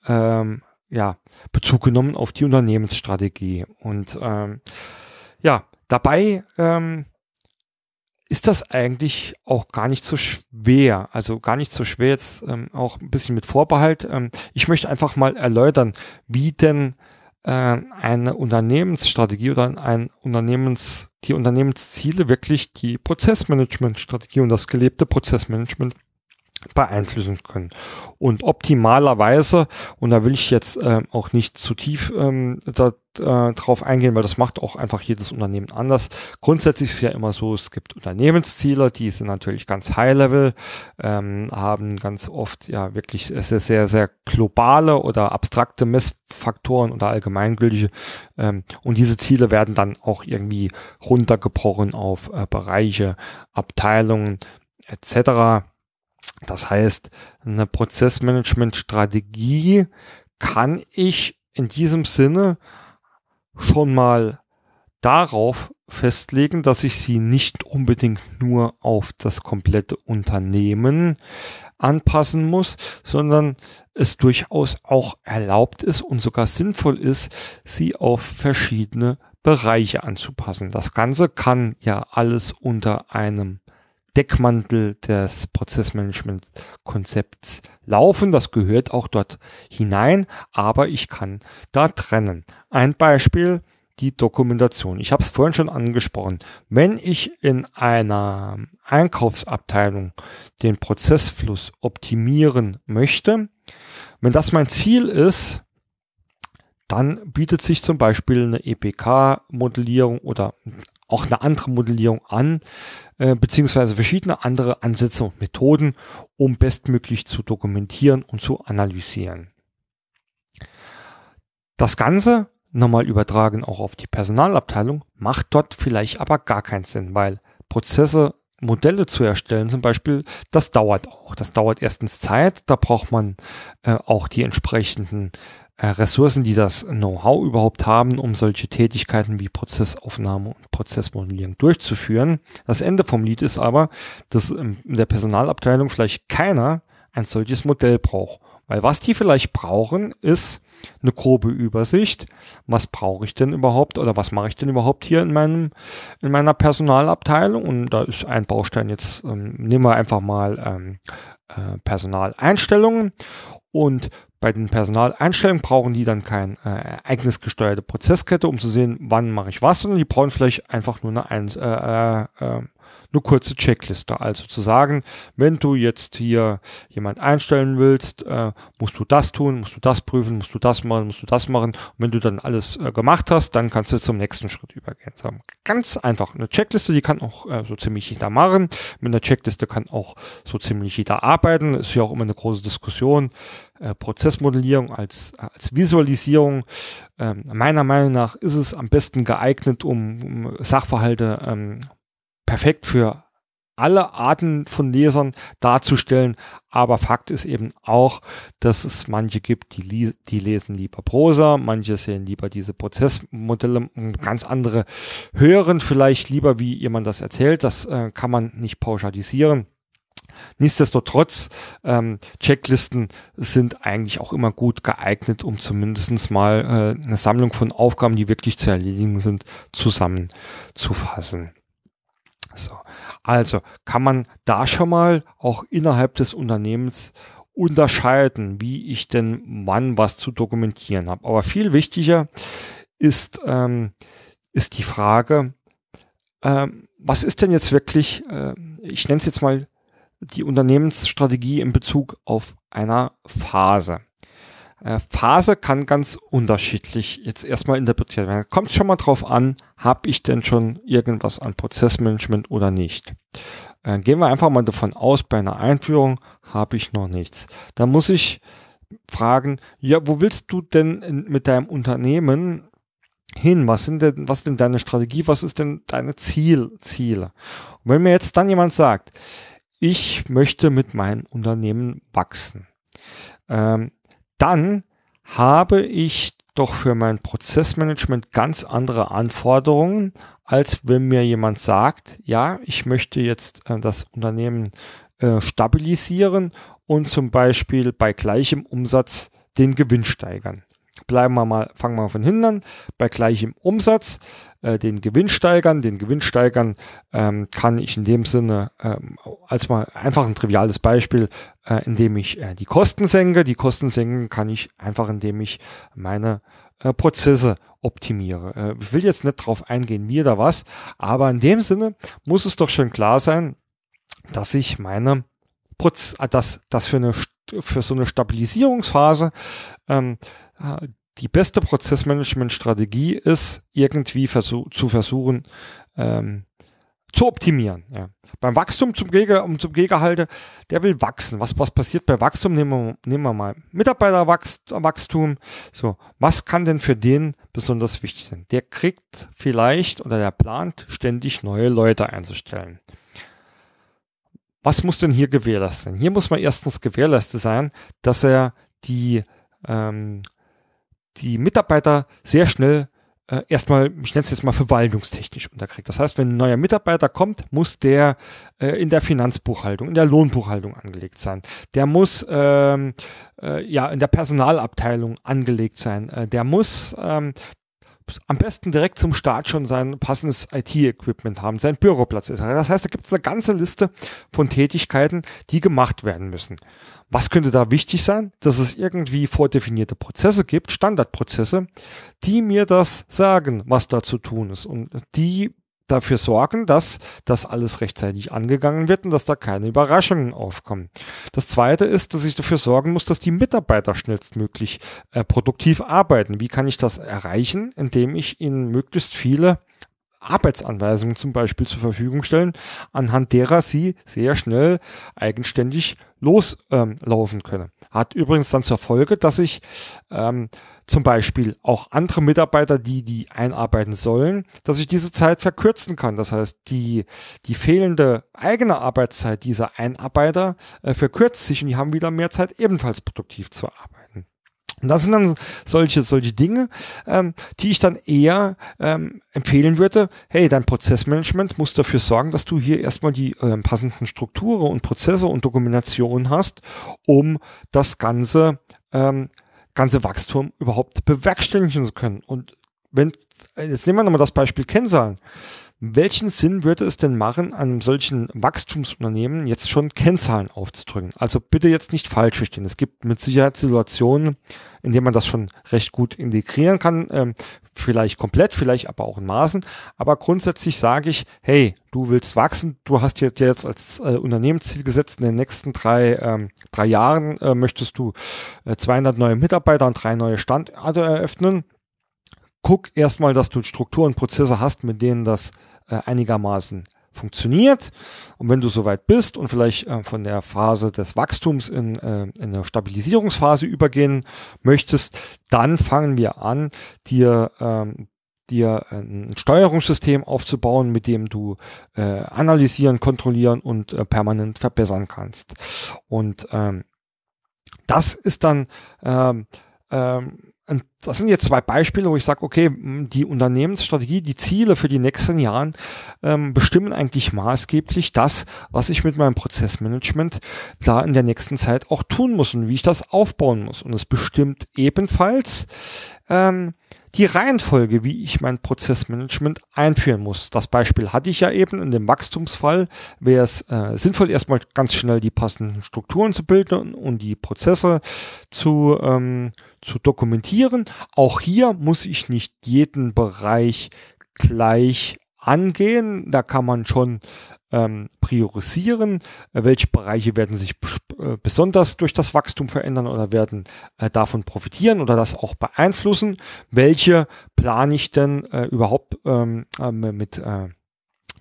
ähm, ja, Bezug genommen auf die Unternehmensstrategie. Und ähm, ja, dabei ähm, ist das eigentlich auch gar nicht so schwer. Also gar nicht so schwer jetzt ähm, auch ein bisschen mit Vorbehalt. Ähm, ich möchte einfach mal erläutern, wie denn äh, eine Unternehmensstrategie oder ein Unternehmens, die Unternehmensziele wirklich die Prozessmanagementstrategie und das gelebte Prozessmanagement beeinflussen können. Und optimalerweise, und da will ich jetzt äh, auch nicht zu tief ähm, da, äh, drauf eingehen, weil das macht auch einfach jedes Unternehmen anders. Grundsätzlich ist es ja immer so, es gibt Unternehmensziele, die sind natürlich ganz high-level, ähm, haben ganz oft ja wirklich sehr, sehr, sehr globale oder abstrakte Messfaktoren oder allgemeingültige. Ähm, und diese Ziele werden dann auch irgendwie runtergebrochen auf äh, Bereiche, Abteilungen etc das heißt, eine Prozessmanagement-Strategie kann ich in diesem Sinne schon mal darauf festlegen, dass ich sie nicht unbedingt nur auf das komplette Unternehmen anpassen muss, sondern es durchaus auch erlaubt ist und sogar sinnvoll ist, sie auf verschiedene Bereiche anzupassen. Das Ganze kann ja alles unter einem Deckmantel des Prozessmanagement-Konzepts laufen. Das gehört auch dort hinein, aber ich kann da trennen. Ein Beispiel, die Dokumentation. Ich habe es vorhin schon angesprochen. Wenn ich in einer Einkaufsabteilung den Prozessfluss optimieren möchte, wenn das mein Ziel ist, dann bietet sich zum Beispiel eine EPK-Modellierung oder auch eine andere Modellierung an, äh, beziehungsweise verschiedene andere Ansätze und Methoden, um bestmöglich zu dokumentieren und zu analysieren. Das Ganze, nochmal übertragen auch auf die Personalabteilung, macht dort vielleicht aber gar keinen Sinn, weil Prozesse Modelle zu erstellen, zum Beispiel, das dauert auch. Das dauert erstens Zeit, da braucht man äh, auch die entsprechenden Ressourcen, die das Know-how überhaupt haben, um solche Tätigkeiten wie Prozessaufnahme und Prozessmodellierung durchzuführen. Das Ende vom Lied ist aber, dass in der Personalabteilung vielleicht keiner ein solches Modell braucht. Weil was die vielleicht brauchen, ist eine grobe Übersicht. Was brauche ich denn überhaupt oder was mache ich denn überhaupt hier in meinem, in meiner Personalabteilung? Und da ist ein Baustein jetzt, ähm, nehmen wir einfach mal ähm, äh, Personaleinstellungen. Und bei den Personaleinstellungen brauchen die dann keine äh, ereignisgesteuerte Prozesskette, um zu sehen, wann mache ich was, sondern die brauchen vielleicht einfach nur eine, Eins, äh, äh, äh eine kurze Checkliste. Also zu sagen, wenn du jetzt hier jemand einstellen willst, äh, musst du das tun, musst du das prüfen, musst du das machen, musst du das machen. Und wenn du dann alles äh, gemacht hast, dann kannst du zum nächsten Schritt übergehen. So, ganz einfach. Eine Checkliste, die kann auch äh, so ziemlich jeder machen. Mit einer Checkliste kann auch so ziemlich jeder arbeiten. Ist ja auch immer eine große Diskussion. Äh, Prozessmodellierung als, als Visualisierung. Ähm, meiner Meinung nach ist es am besten geeignet, um, um Sachverhalte ähm, perfekt für alle Arten von Lesern darzustellen. Aber Fakt ist eben auch, dass es manche gibt, die, die lesen lieber Prosa, manche sehen lieber diese Prozessmodelle, ganz andere hören vielleicht lieber, wie jemand das erzählt. Das äh, kann man nicht pauschalisieren. Nichtsdestotrotz, ähm, Checklisten sind eigentlich auch immer gut geeignet, um zumindestens mal äh, eine Sammlung von Aufgaben, die wirklich zu erledigen sind, zusammenzufassen. So. Also kann man da schon mal auch innerhalb des Unternehmens unterscheiden, wie ich denn wann was zu dokumentieren habe. Aber viel wichtiger ist, ähm, ist die Frage, ähm, was ist denn jetzt wirklich, äh, ich nenne es jetzt mal die Unternehmensstrategie in Bezug auf einer Phase. Äh, Phase kann ganz unterschiedlich jetzt erstmal interpretiert werden. Kommt schon mal drauf an, habe ich denn schon irgendwas an Prozessmanagement oder nicht. Äh, gehen wir einfach mal davon aus, bei einer Einführung habe ich noch nichts. Da muss ich fragen, ja, wo willst du denn in, mit deinem Unternehmen hin? Was sind denn, was ist denn deine Strategie? Was ist denn deine Ziel, Ziele? Und wenn mir jetzt dann jemand sagt, ich möchte mit meinem Unternehmen wachsen, ähm, dann habe ich doch für mein Prozessmanagement ganz andere Anforderungen, als wenn mir jemand sagt, ja, ich möchte jetzt äh, das Unternehmen äh, stabilisieren und zum Beispiel bei gleichem Umsatz den Gewinn steigern. Bleiben wir mal, fangen wir von hinten an. Bei gleichem Umsatz äh, den Gewinn steigern. Den Gewinn steigern ähm, kann ich in dem Sinne, ähm, als mal einfach ein triviales Beispiel, äh, indem ich äh, die Kosten senke. Die Kosten senken kann ich einfach, indem ich meine äh, Prozesse optimiere. Äh, ich will jetzt nicht drauf eingehen, wie oder was, aber in dem Sinne muss es doch schon klar sein, dass ich meine Proz äh, dass das für eine für so eine Stabilisierungsphase ähm, äh, die beste Prozessmanagement-Strategie ist, irgendwie versuch, zu versuchen, ähm, zu optimieren. Ja. Beim Wachstum zum Gege, um zum Gegenhalte, der will wachsen. Was, was passiert bei Wachstum? Nehmen wir, nehmen wir mal Mitarbeiterwachstum. So, was kann denn für den besonders wichtig sein? Der kriegt vielleicht oder der plant ständig neue Leute einzustellen. Was muss denn hier gewährleistet sein? Hier muss man erstens gewährleistet sein, dass er die, ähm, die Mitarbeiter sehr schnell äh, erstmal, ich nenne es jetzt mal verwaltungstechnisch unterkriegt. Das heißt, wenn ein neuer Mitarbeiter kommt, muss der äh, in der Finanzbuchhaltung, in der Lohnbuchhaltung angelegt sein. Der muss ähm, äh, ja in der Personalabteilung angelegt sein. Äh, der muss ähm, am besten direkt zum Start schon sein passendes IT-Equipment haben, sein Büroplatz ist. Das heißt, da gibt es eine ganze Liste von Tätigkeiten, die gemacht werden müssen. Was könnte da wichtig sein? Dass es irgendwie vordefinierte Prozesse gibt, Standardprozesse, die mir das sagen, was da zu tun ist und die dafür sorgen, dass das alles rechtzeitig angegangen wird und dass da keine Überraschungen aufkommen. Das zweite ist, dass ich dafür sorgen muss, dass die Mitarbeiter schnellstmöglich äh, produktiv arbeiten. Wie kann ich das erreichen? Indem ich ihnen möglichst viele Arbeitsanweisungen zum Beispiel zur Verfügung stellen, anhand derer sie sehr schnell eigenständig loslaufen ähm, können. Hat übrigens dann zur Folge, dass ich ähm, zum Beispiel auch andere Mitarbeiter, die die einarbeiten sollen, dass ich diese Zeit verkürzen kann. Das heißt, die, die fehlende eigene Arbeitszeit dieser Einarbeiter äh, verkürzt sich und die haben wieder mehr Zeit, ebenfalls produktiv zu arbeiten. Und das sind dann solche, solche Dinge, ähm, die ich dann eher ähm, empfehlen würde, hey, dein Prozessmanagement muss dafür sorgen, dass du hier erstmal die ähm, passenden Strukturen und Prozesse und Dokumentation hast, um das Ganze, ähm, ganze Wachstum überhaupt bewerkstelligen zu können. Und wenn, jetzt nehmen wir nochmal das Beispiel Kennzahlen. Welchen Sinn würde es denn machen, einem solchen Wachstumsunternehmen jetzt schon Kennzahlen aufzudrücken? Also bitte jetzt nicht falsch verstehen. Es gibt mit Sicherheit Situationen, in denen man das schon recht gut integrieren kann. Ähm, vielleicht komplett, vielleicht aber auch in Maßen. Aber grundsätzlich sage ich, hey, du willst wachsen, du hast dir jetzt als äh, Unternehmensziel gesetzt, in den nächsten drei, ähm, drei Jahren äh, möchtest du äh, 200 neue Mitarbeiter und drei neue Standorte eröffnen. Guck erstmal, dass du Strukturen und Prozesse hast, mit denen das äh, einigermaßen funktioniert. Und wenn du soweit bist und vielleicht äh, von der Phase des Wachstums in, äh, in eine Stabilisierungsphase übergehen möchtest, dann fangen wir an, dir ähm, dir ein Steuerungssystem aufzubauen, mit dem du analysieren, kontrollieren und permanent verbessern kannst. Und ähm, das ist dann ähm, ähm, und das sind jetzt zwei Beispiele, wo ich sage, okay, die Unternehmensstrategie, die Ziele für die nächsten Jahren ähm, bestimmen eigentlich maßgeblich das, was ich mit meinem Prozessmanagement da in der nächsten Zeit auch tun muss und wie ich das aufbauen muss. Und es bestimmt ebenfalls ähm, die Reihenfolge, wie ich mein Prozessmanagement einführen muss. Das Beispiel hatte ich ja eben in dem Wachstumsfall. Wäre es äh, sinnvoll, erstmal ganz schnell die passenden Strukturen zu bilden und die Prozesse zu, ähm, zu dokumentieren. Auch hier muss ich nicht jeden Bereich gleich angehen. Da kann man schon ähm, priorisieren, äh, welche Bereiche werden sich äh, besonders durch das Wachstum verändern oder werden äh, davon profitieren oder das auch beeinflussen, welche plane ich denn äh, überhaupt ähm, äh, mit,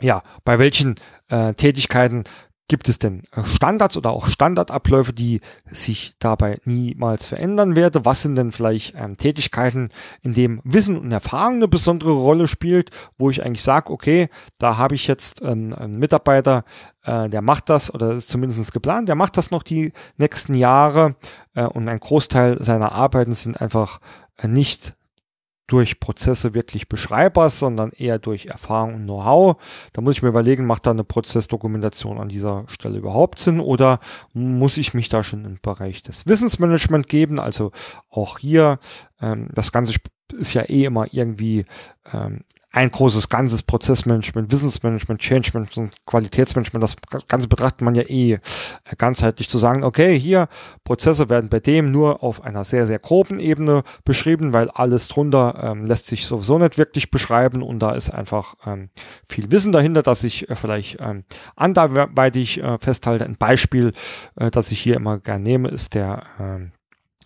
ja, bei welchen Tätigkeiten Gibt es denn äh, Standards oder auch Standardabläufe, die sich dabei niemals verändern werden? Was sind denn vielleicht ähm, Tätigkeiten, in dem Wissen und Erfahrung eine besondere Rolle spielt, wo ich eigentlich sage, okay, da habe ich jetzt einen, einen Mitarbeiter, äh, der macht das oder ist zumindest geplant, der macht das noch die nächsten Jahre äh, und ein Großteil seiner Arbeiten sind einfach äh, nicht durch Prozesse wirklich beschreibbar, sondern eher durch Erfahrung und Know-how. Da muss ich mir überlegen, macht da eine Prozessdokumentation an dieser Stelle überhaupt Sinn oder muss ich mich da schon im Bereich des Wissensmanagement geben? Also auch hier, ähm, das Ganze ist ja eh immer irgendwie ähm, ein großes ganzes Prozessmanagement, Wissensmanagement, Change Management, Qualitätsmanagement, das Ganze betrachtet man ja eh ganzheitlich zu sagen, okay, hier Prozesse werden bei dem nur auf einer sehr, sehr groben Ebene beschrieben, weil alles drunter ähm, lässt sich sowieso nicht wirklich beschreiben und da ist einfach ähm, viel Wissen dahinter, dass ich äh, vielleicht ähm, anderweitig äh, festhalte. Ein Beispiel, äh, das ich hier immer gerne nehme, ist der äh,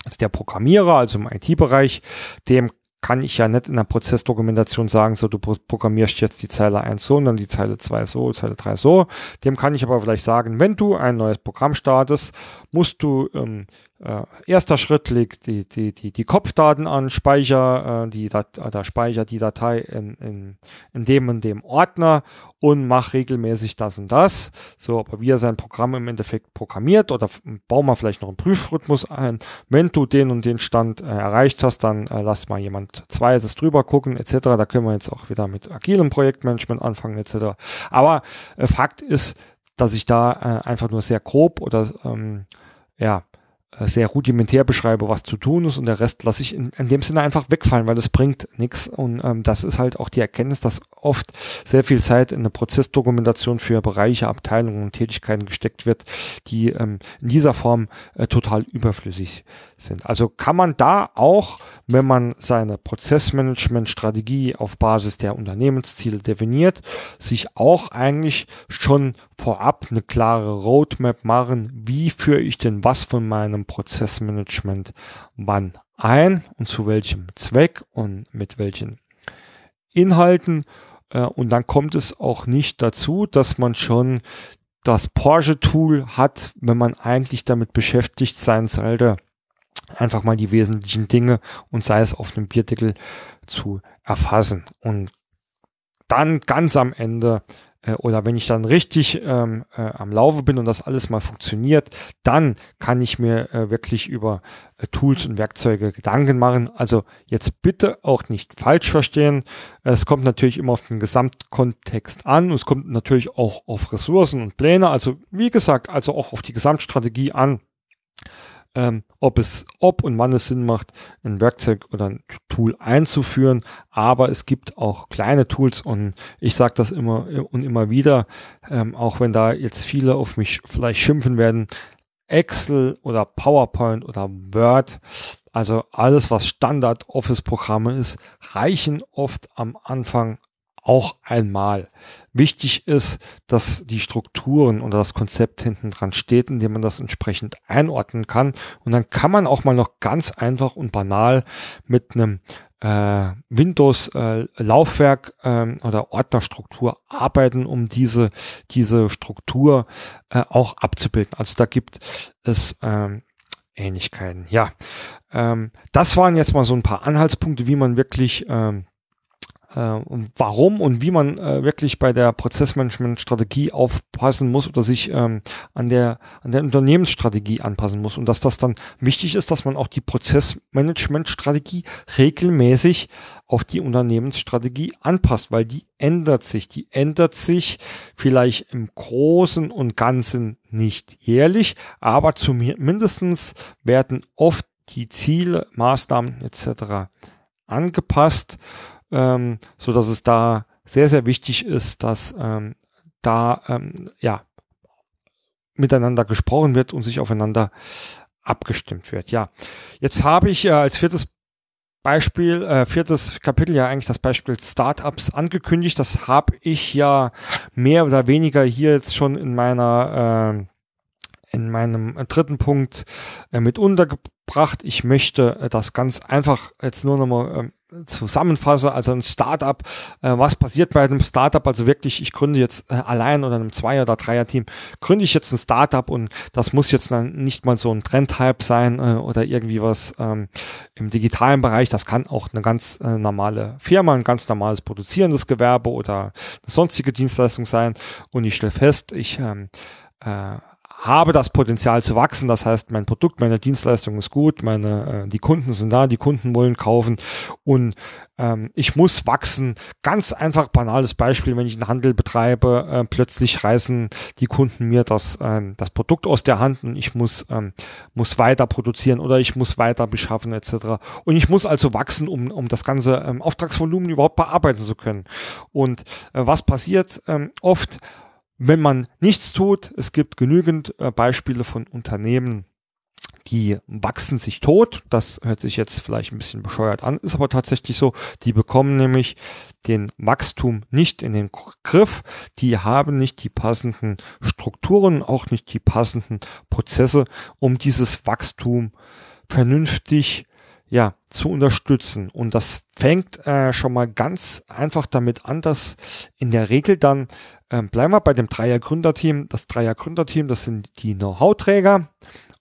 ist der Programmierer, also im IT-Bereich, dem kann ich ja nicht in der Prozessdokumentation sagen, so du programmierst jetzt die Zeile 1 so und dann die Zeile 2 so, Zeile 3 so. Dem kann ich aber vielleicht sagen, wenn du ein neues Programm startest, musst du ähm, äh, erster Schritt legt die, die, die, die Kopfdaten an, Speicher, äh, die Dat äh, da speicher die Datei in, in, in dem und dem Ordner und mach regelmäßig das und das. So, aber wie er sein Programm im Endeffekt programmiert oder bauen wir vielleicht noch einen Prüfrhythmus ein. Wenn du den und den Stand äh, erreicht hast, dann äh, lass mal jemand zweites drüber gucken, etc. Da können wir jetzt auch wieder mit agilem Projektmanagement anfangen, etc. Aber äh, Fakt ist, dass ich da äh, einfach nur sehr grob oder ähm, ja, äh, sehr rudimentär beschreibe, was zu tun ist und der Rest lasse ich in, in dem Sinne einfach wegfallen, weil das bringt nichts und ähm, das ist halt auch die Erkenntnis, dass oft sehr viel Zeit in eine Prozessdokumentation für Bereiche, Abteilungen und Tätigkeiten gesteckt wird, die ähm, in dieser Form äh, total überflüssig sind. Also kann man da auch, wenn man seine Prozessmanagement-Strategie auf Basis der Unternehmensziele definiert, sich auch eigentlich schon vorab eine klare Roadmap machen, wie führe ich denn was von meinem Prozessmanagement wann ein und zu welchem Zweck und mit welchen Inhalten. Äh, und dann kommt es auch nicht dazu, dass man schon das Porsche-Tool hat, wenn man eigentlich damit beschäftigt sein sollte, einfach mal die wesentlichen Dinge und sei es auf einem Bierdeckel zu erfassen. Und dann ganz am Ende äh, oder wenn ich dann richtig ähm, äh, am Laufe bin und das alles mal funktioniert, dann kann ich mir äh, wirklich über äh, Tools und Werkzeuge Gedanken machen. Also jetzt bitte auch nicht falsch verstehen. Es kommt natürlich immer auf den Gesamtkontext an. Es kommt natürlich auch auf Ressourcen und Pläne. Also wie gesagt, also auch auf die Gesamtstrategie an ähm, ob es, ob und wann es Sinn macht, ein Werkzeug oder ein Tool einzuführen. Aber es gibt auch kleine Tools und ich sage das immer und immer wieder, ähm, auch wenn da jetzt viele auf mich vielleicht schimpfen werden, Excel oder PowerPoint oder Word, also alles, was Standard Office-Programme ist, reichen oft am Anfang auch einmal. Wichtig ist, dass die Strukturen oder das Konzept hinten dran steht, indem man das entsprechend einordnen kann. Und dann kann man auch mal noch ganz einfach und banal mit einem äh, Windows äh, äh, oder Ordnerstruktur arbeiten, um diese diese Struktur äh, auch abzubilden. Also da gibt es ähm, Ähnlichkeiten. Ja, ähm, das waren jetzt mal so ein paar Anhaltspunkte, wie man wirklich ähm, äh, warum und wie man äh, wirklich bei der Prozessmanagement-Strategie aufpassen muss oder sich ähm, an der an der Unternehmensstrategie anpassen muss und dass das dann wichtig ist, dass man auch die Prozessmanagement-Strategie regelmäßig auf die Unternehmensstrategie anpasst, weil die ändert sich. Die ändert sich vielleicht im Großen und Ganzen nicht jährlich, aber zumindestens werden oft die Ziele, Maßnahmen etc. angepasst ähm, so dass es da sehr, sehr wichtig ist, dass ähm, da ähm, ja miteinander gesprochen wird und sich aufeinander abgestimmt wird. Ja, jetzt habe ich äh, als viertes Beispiel, äh, viertes Kapitel ja eigentlich das Beispiel Startups angekündigt. Das habe ich ja mehr oder weniger hier jetzt schon in meiner äh, in meinem dritten Punkt äh, mit untergebracht. Ich möchte äh, das ganz einfach jetzt nur nochmal zusammenfasse, also ein Startup, äh, was passiert bei einem Startup, also wirklich, ich gründe jetzt äh, allein oder einem Zweier- oder Dreier-Team, gründe ich jetzt ein Startup und das muss jetzt dann nicht mal so ein Trendhype sein äh, oder irgendwie was ähm, im digitalen Bereich, das kann auch eine ganz äh, normale Firma, ein ganz normales produzierendes Gewerbe oder eine sonstige Dienstleistung sein. Und ich stelle fest, ich ähm, äh, habe das Potenzial zu wachsen. Das heißt, mein Produkt, meine Dienstleistung ist gut, meine, äh, die Kunden sind da, die Kunden wollen kaufen und ähm, ich muss wachsen. Ganz einfach banales Beispiel, wenn ich einen Handel betreibe, äh, plötzlich reißen die Kunden mir das, äh, das Produkt aus der Hand und ich muss, ähm, muss weiter produzieren oder ich muss weiter beschaffen etc. Und ich muss also wachsen, um, um das ganze ähm, Auftragsvolumen überhaupt bearbeiten zu können. Und äh, was passiert ähm, oft? Wenn man nichts tut, es gibt genügend äh, Beispiele von Unternehmen, die wachsen sich tot. Das hört sich jetzt vielleicht ein bisschen bescheuert an, ist aber tatsächlich so. Die bekommen nämlich den Wachstum nicht in den Griff. Die haben nicht die passenden Strukturen, auch nicht die passenden Prozesse, um dieses Wachstum vernünftig ja, zu unterstützen. Und das fängt äh, schon mal ganz einfach damit an, dass in der Regel dann, ähm, bleiben wir bei dem Dreier-Gründerteam, das Dreier-Gründerteam, das sind die Know-how-Träger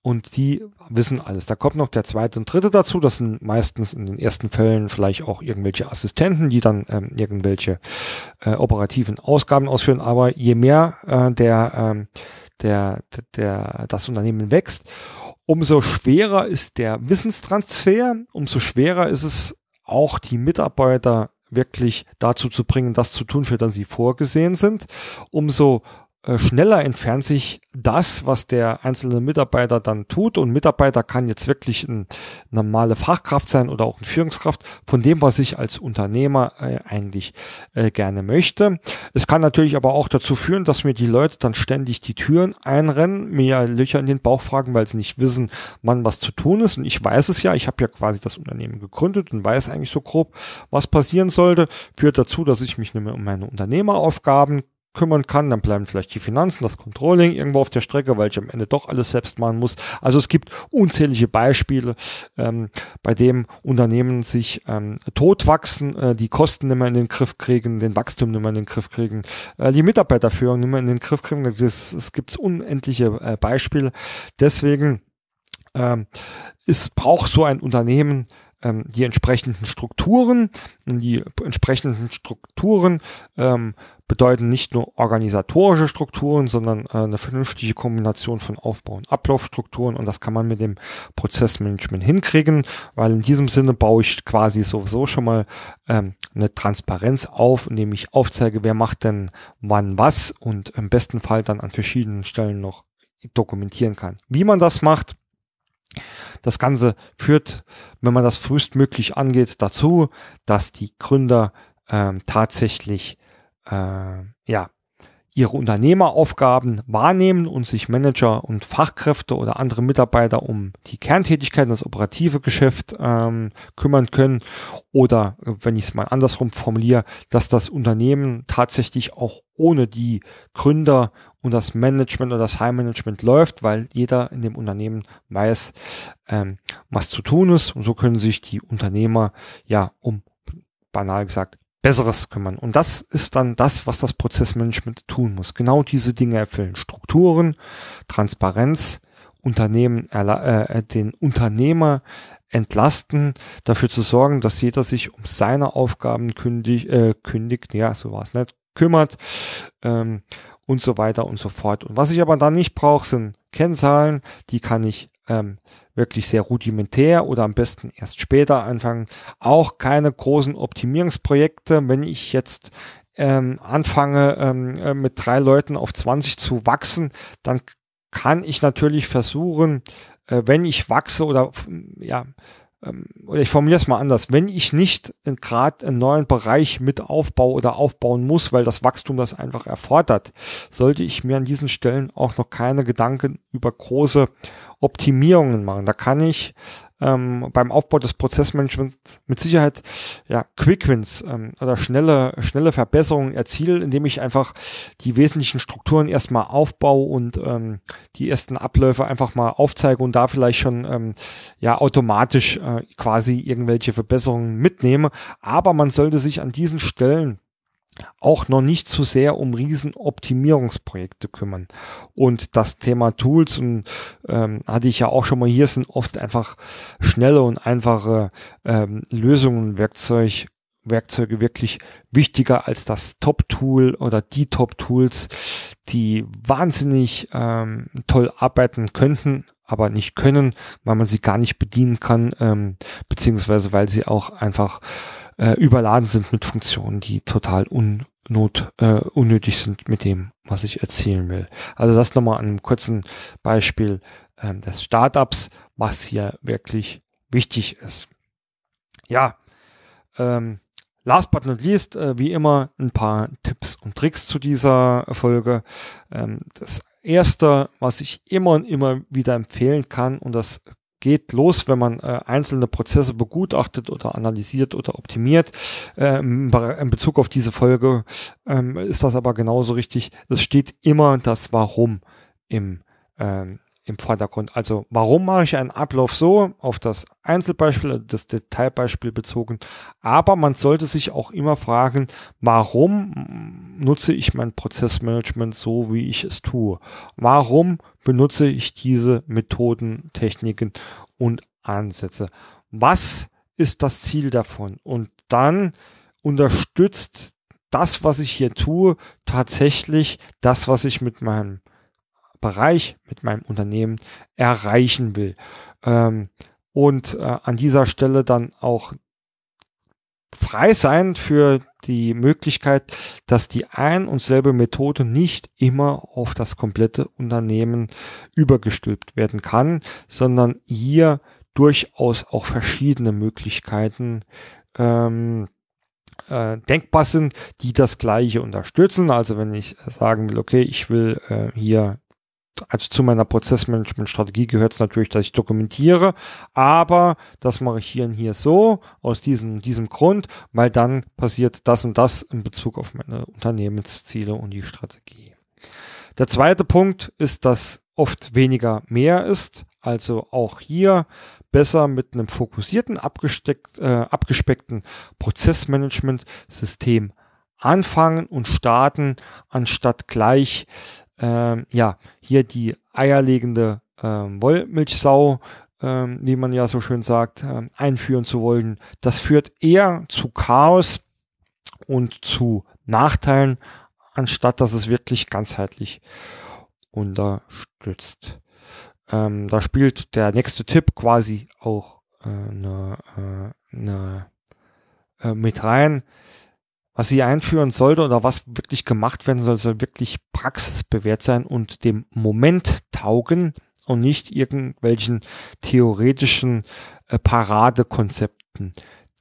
und die wissen alles. Da kommt noch der zweite und dritte dazu, das sind meistens in den ersten Fällen vielleicht auch irgendwelche Assistenten, die dann ähm, irgendwelche äh, operativen Ausgaben ausführen, aber je mehr äh, der, ähm, der, der, das Unternehmen wächst, umso schwerer ist der Wissenstransfer, umso schwerer ist es auch die Mitarbeiter wirklich dazu zu bringen, das zu tun, für das sie vorgesehen sind. Umso schneller entfernt sich das, was der einzelne Mitarbeiter dann tut. Und Mitarbeiter kann jetzt wirklich eine normale Fachkraft sein oder auch eine Führungskraft von dem, was ich als Unternehmer äh, eigentlich äh, gerne möchte. Es kann natürlich aber auch dazu führen, dass mir die Leute dann ständig die Türen einrennen, mir Löcher in den Bauch fragen, weil sie nicht wissen, wann was zu tun ist. Und ich weiß es ja, ich habe ja quasi das Unternehmen gegründet und weiß eigentlich so grob, was passieren sollte. Führt dazu, dass ich mich mehr um meine Unternehmeraufgaben kümmern kann, dann bleiben vielleicht die Finanzen, das Controlling irgendwo auf der Strecke, weil ich am Ende doch alles selbst machen muss. Also es gibt unzählige Beispiele, ähm, bei dem Unternehmen sich ähm, totwachsen, äh, die Kosten nicht mehr in den Griff kriegen, den Wachstum nicht mehr in den Griff kriegen, äh, die Mitarbeiterführung nicht mehr in den Griff kriegen. Es gibt unendliche äh, Beispiele. Deswegen ähm, es braucht so ein Unternehmen ähm, die entsprechenden Strukturen. Und die entsprechenden Strukturen ähm, bedeuten nicht nur organisatorische Strukturen, sondern äh, eine vernünftige Kombination von Aufbau- und Ablaufstrukturen. Und das kann man mit dem Prozessmanagement hinkriegen, weil in diesem Sinne baue ich quasi sowieso schon mal ähm, eine Transparenz auf, indem ich aufzeige, wer macht denn wann was und im besten Fall dann an verschiedenen Stellen noch dokumentieren kann. Wie man das macht, das Ganze führt, wenn man das frühestmöglich angeht, dazu, dass die Gründer ähm, tatsächlich äh, ja ihre Unternehmeraufgaben wahrnehmen und sich Manager und Fachkräfte oder andere Mitarbeiter um die Kerntätigkeiten, das operative Geschäft ähm, kümmern können. Oder wenn ich es mal andersrum formuliere, dass das Unternehmen tatsächlich auch ohne die Gründer und das Management oder das High Management läuft, weil jeder in dem Unternehmen weiß, ähm, was zu tun ist. Und so können sich die Unternehmer ja um banal gesagt Besseres kümmern. Und das ist dann das, was das Prozessmanagement tun muss. Genau diese Dinge erfüllen. Strukturen, Transparenz, Unternehmen, äh, den Unternehmer entlasten, dafür zu sorgen, dass jeder sich um seine Aufgaben kündig, äh, kündigt, ja, so war es nicht, kümmert ähm, und so weiter und so fort. Und was ich aber dann nicht brauche, sind Kennzahlen, die kann ich ähm, wirklich sehr rudimentär oder am besten erst später anfangen. Auch keine großen Optimierungsprojekte. Wenn ich jetzt ähm, anfange ähm, äh, mit drei Leuten auf 20 zu wachsen, dann kann ich natürlich versuchen, äh, wenn ich wachse oder ja, oder ich formuliere es mal anders, wenn ich nicht gerade einen neuen Bereich mit aufbaue oder aufbauen muss, weil das Wachstum das einfach erfordert, sollte ich mir an diesen Stellen auch noch keine Gedanken über große Optimierungen machen. Da kann ich ähm, beim Aufbau des Prozessmanagements mit Sicherheit ja Quick Wins ähm, oder schnelle schnelle Verbesserungen erziele, indem ich einfach die wesentlichen Strukturen erstmal aufbaue und ähm, die ersten Abläufe einfach mal aufzeige und da vielleicht schon ähm, ja automatisch äh, quasi irgendwelche Verbesserungen mitnehme. Aber man sollte sich an diesen Stellen auch noch nicht zu sehr um Riesenoptimierungsprojekte kümmern. Und das Thema Tools, und ähm, hatte ich ja auch schon mal hier, sind oft einfach schnelle und einfache ähm, Lösungen, Werkzeug, Werkzeuge wirklich wichtiger als das Top-Tool oder die Top-Tools, die wahnsinnig ähm, toll arbeiten könnten, aber nicht können, weil man sie gar nicht bedienen kann, ähm, beziehungsweise weil sie auch einfach äh, überladen sind mit Funktionen, die total unnot, äh, unnötig sind mit dem, was ich erzählen will. Also das nochmal an einem kurzen Beispiel ähm, des Startups, was hier wirklich wichtig ist. Ja, ähm, last but not least, äh, wie immer, ein paar Tipps und Tricks zu dieser Folge. Ähm, das erste, was ich immer und immer wieder empfehlen kann, und das geht los, wenn man äh, einzelne Prozesse begutachtet oder analysiert oder optimiert. Ähm, in Bezug auf diese Folge ähm, ist das aber genauso richtig. Es steht immer das Warum im ähm, im Vordergrund. Also warum mache ich einen Ablauf so auf das Einzelbeispiel, das Detailbeispiel bezogen. Aber man sollte sich auch immer fragen, warum nutze ich mein Prozessmanagement so, wie ich es tue? Warum benutze ich diese Methoden, Techniken und Ansätze? Was ist das Ziel davon? Und dann unterstützt das, was ich hier tue, tatsächlich das, was ich mit meinem Bereich mit meinem Unternehmen erreichen will. Ähm, und äh, an dieser Stelle dann auch frei sein für die Möglichkeit, dass die ein und selbe Methode nicht immer auf das komplette Unternehmen übergestülpt werden kann, sondern hier durchaus auch verschiedene Möglichkeiten ähm, äh, denkbar sind, die das Gleiche unterstützen. Also wenn ich sagen will, okay, ich will äh, hier also zu meiner Prozessmanagement-Strategie gehört es natürlich, dass ich dokumentiere, aber das mache ich hier und hier so, aus diesem, diesem Grund, weil dann passiert das und das in Bezug auf meine Unternehmensziele und die Strategie. Der zweite Punkt ist, dass oft weniger mehr ist, also auch hier besser mit einem fokussierten, abgesteckt, äh, abgespeckten Prozessmanagement-System anfangen und starten, anstatt gleich ähm, ja, hier die eierlegende ähm, Wollmilchsau, ähm, wie man ja so schön sagt, ähm, einführen zu wollen. Das führt eher zu Chaos und zu Nachteilen, anstatt dass es wirklich ganzheitlich unterstützt. Ähm, da spielt der nächste Tipp quasi auch äh, ne, äh, ne, äh, mit rein was sie einführen sollte oder was wirklich gemacht werden soll, soll wirklich praxisbewährt sein und dem Moment taugen und nicht irgendwelchen theoretischen äh, Paradekonzepten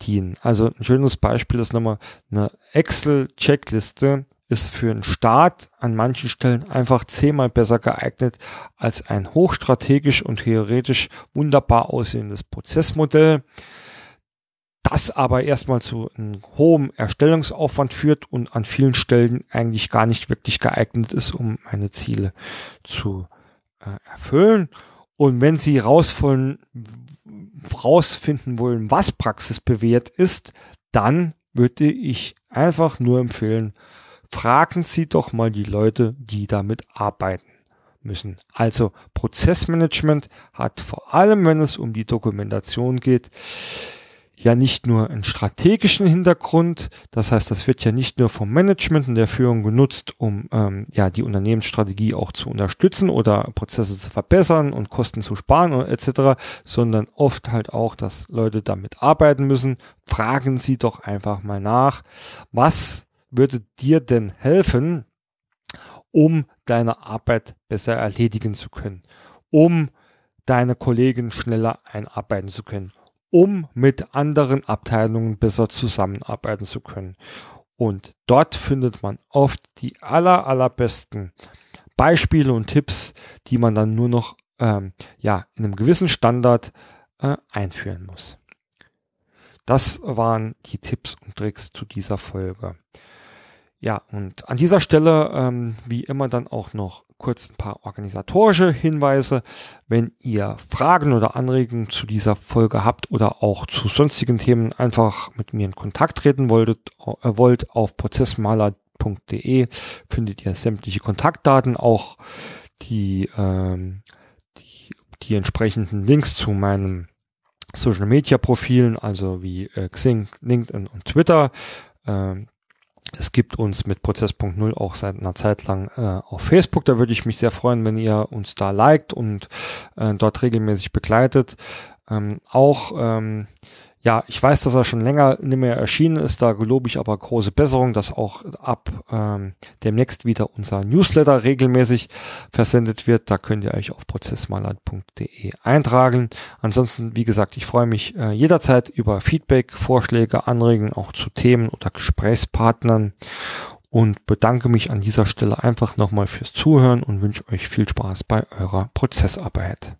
dienen. Also ein schönes Beispiel ist nochmal eine Excel-Checkliste ist für einen Start an manchen Stellen einfach zehnmal besser geeignet als ein hochstrategisch und theoretisch wunderbar aussehendes Prozessmodell das aber erstmal zu einem hohen Erstellungsaufwand führt und an vielen Stellen eigentlich gar nicht wirklich geeignet ist, um meine Ziele zu äh, erfüllen. Und wenn Sie rausfinden, rausfinden wollen, was praxisbewährt ist, dann würde ich einfach nur empfehlen, fragen Sie doch mal die Leute, die damit arbeiten müssen. Also Prozessmanagement hat vor allem, wenn es um die Dokumentation geht, ja nicht nur einen strategischen Hintergrund, das heißt, das wird ja nicht nur vom Management und der Führung genutzt, um ähm, ja die Unternehmensstrategie auch zu unterstützen oder Prozesse zu verbessern und Kosten zu sparen etc., sondern oft halt auch, dass Leute damit arbeiten müssen. Fragen Sie doch einfach mal nach, was würde dir denn helfen, um deine Arbeit besser erledigen zu können, um deine Kollegen schneller einarbeiten zu können um mit anderen Abteilungen besser zusammenarbeiten zu können. Und dort findet man oft die aller, allerbesten Beispiele und Tipps, die man dann nur noch ähm, ja, in einem gewissen Standard äh, einführen muss. Das waren die Tipps und Tricks zu dieser Folge. Ja, und an dieser Stelle, ähm, wie immer, dann auch noch kurz ein paar organisatorische Hinweise. Wenn ihr Fragen oder Anregungen zu dieser Folge habt oder auch zu sonstigen Themen einfach mit mir in Kontakt treten wolltet, äh, wollt, auf prozessmaler.de findet ihr sämtliche Kontaktdaten, auch die, ähm, die, die entsprechenden Links zu meinen Social Media Profilen, also wie äh, Xing, LinkedIn und Twitter. Ähm, es gibt uns mit Prozess.0 auch seit einer Zeit lang äh, auf Facebook. Da würde ich mich sehr freuen, wenn ihr uns da liked und äh, dort regelmäßig begleitet. Ähm, auch ähm, ja, ich weiß, dass er schon länger nicht mehr erschienen ist. Da gelobe ich aber große Besserung, dass auch ab ähm, demnächst wieder unser Newsletter regelmäßig versendet wird. Da könnt ihr euch auf prozessmaler.de eintragen. Ansonsten, wie gesagt, ich freue mich äh, jederzeit über Feedback, Vorschläge, Anregungen auch zu Themen oder Gesprächspartnern und bedanke mich an dieser Stelle einfach nochmal fürs Zuhören und wünsche euch viel Spaß bei eurer Prozessarbeit.